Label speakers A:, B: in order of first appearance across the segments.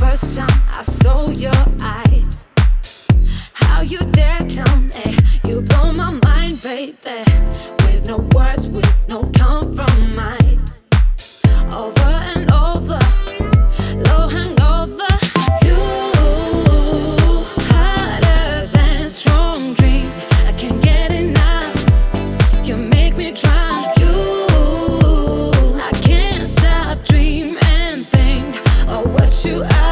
A: first time I saw your eyes. How you dare tell me you blow my mind, baby. With no words, with no compromise. Over, you are.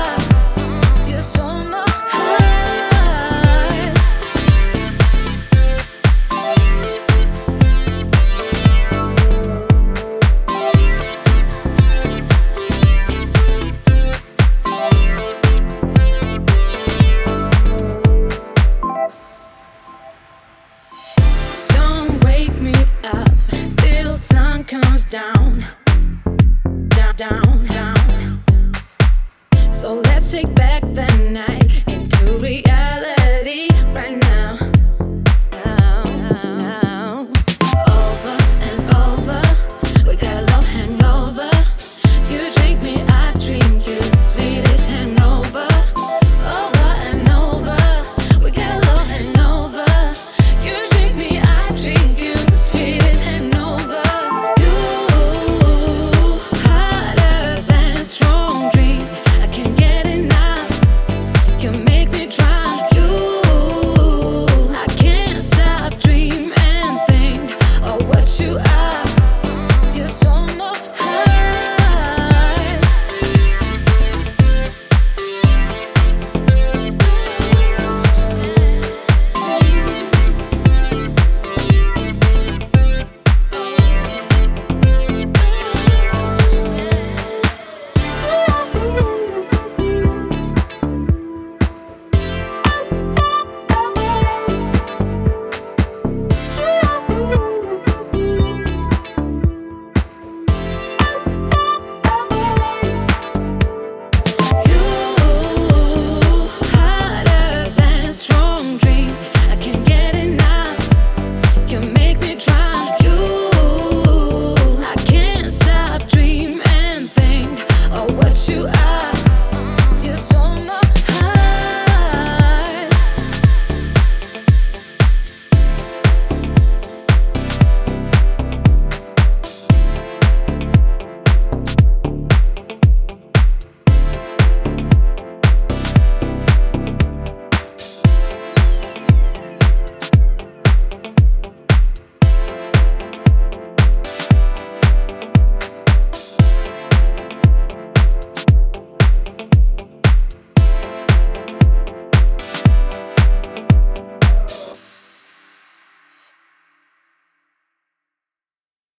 A: Take back the night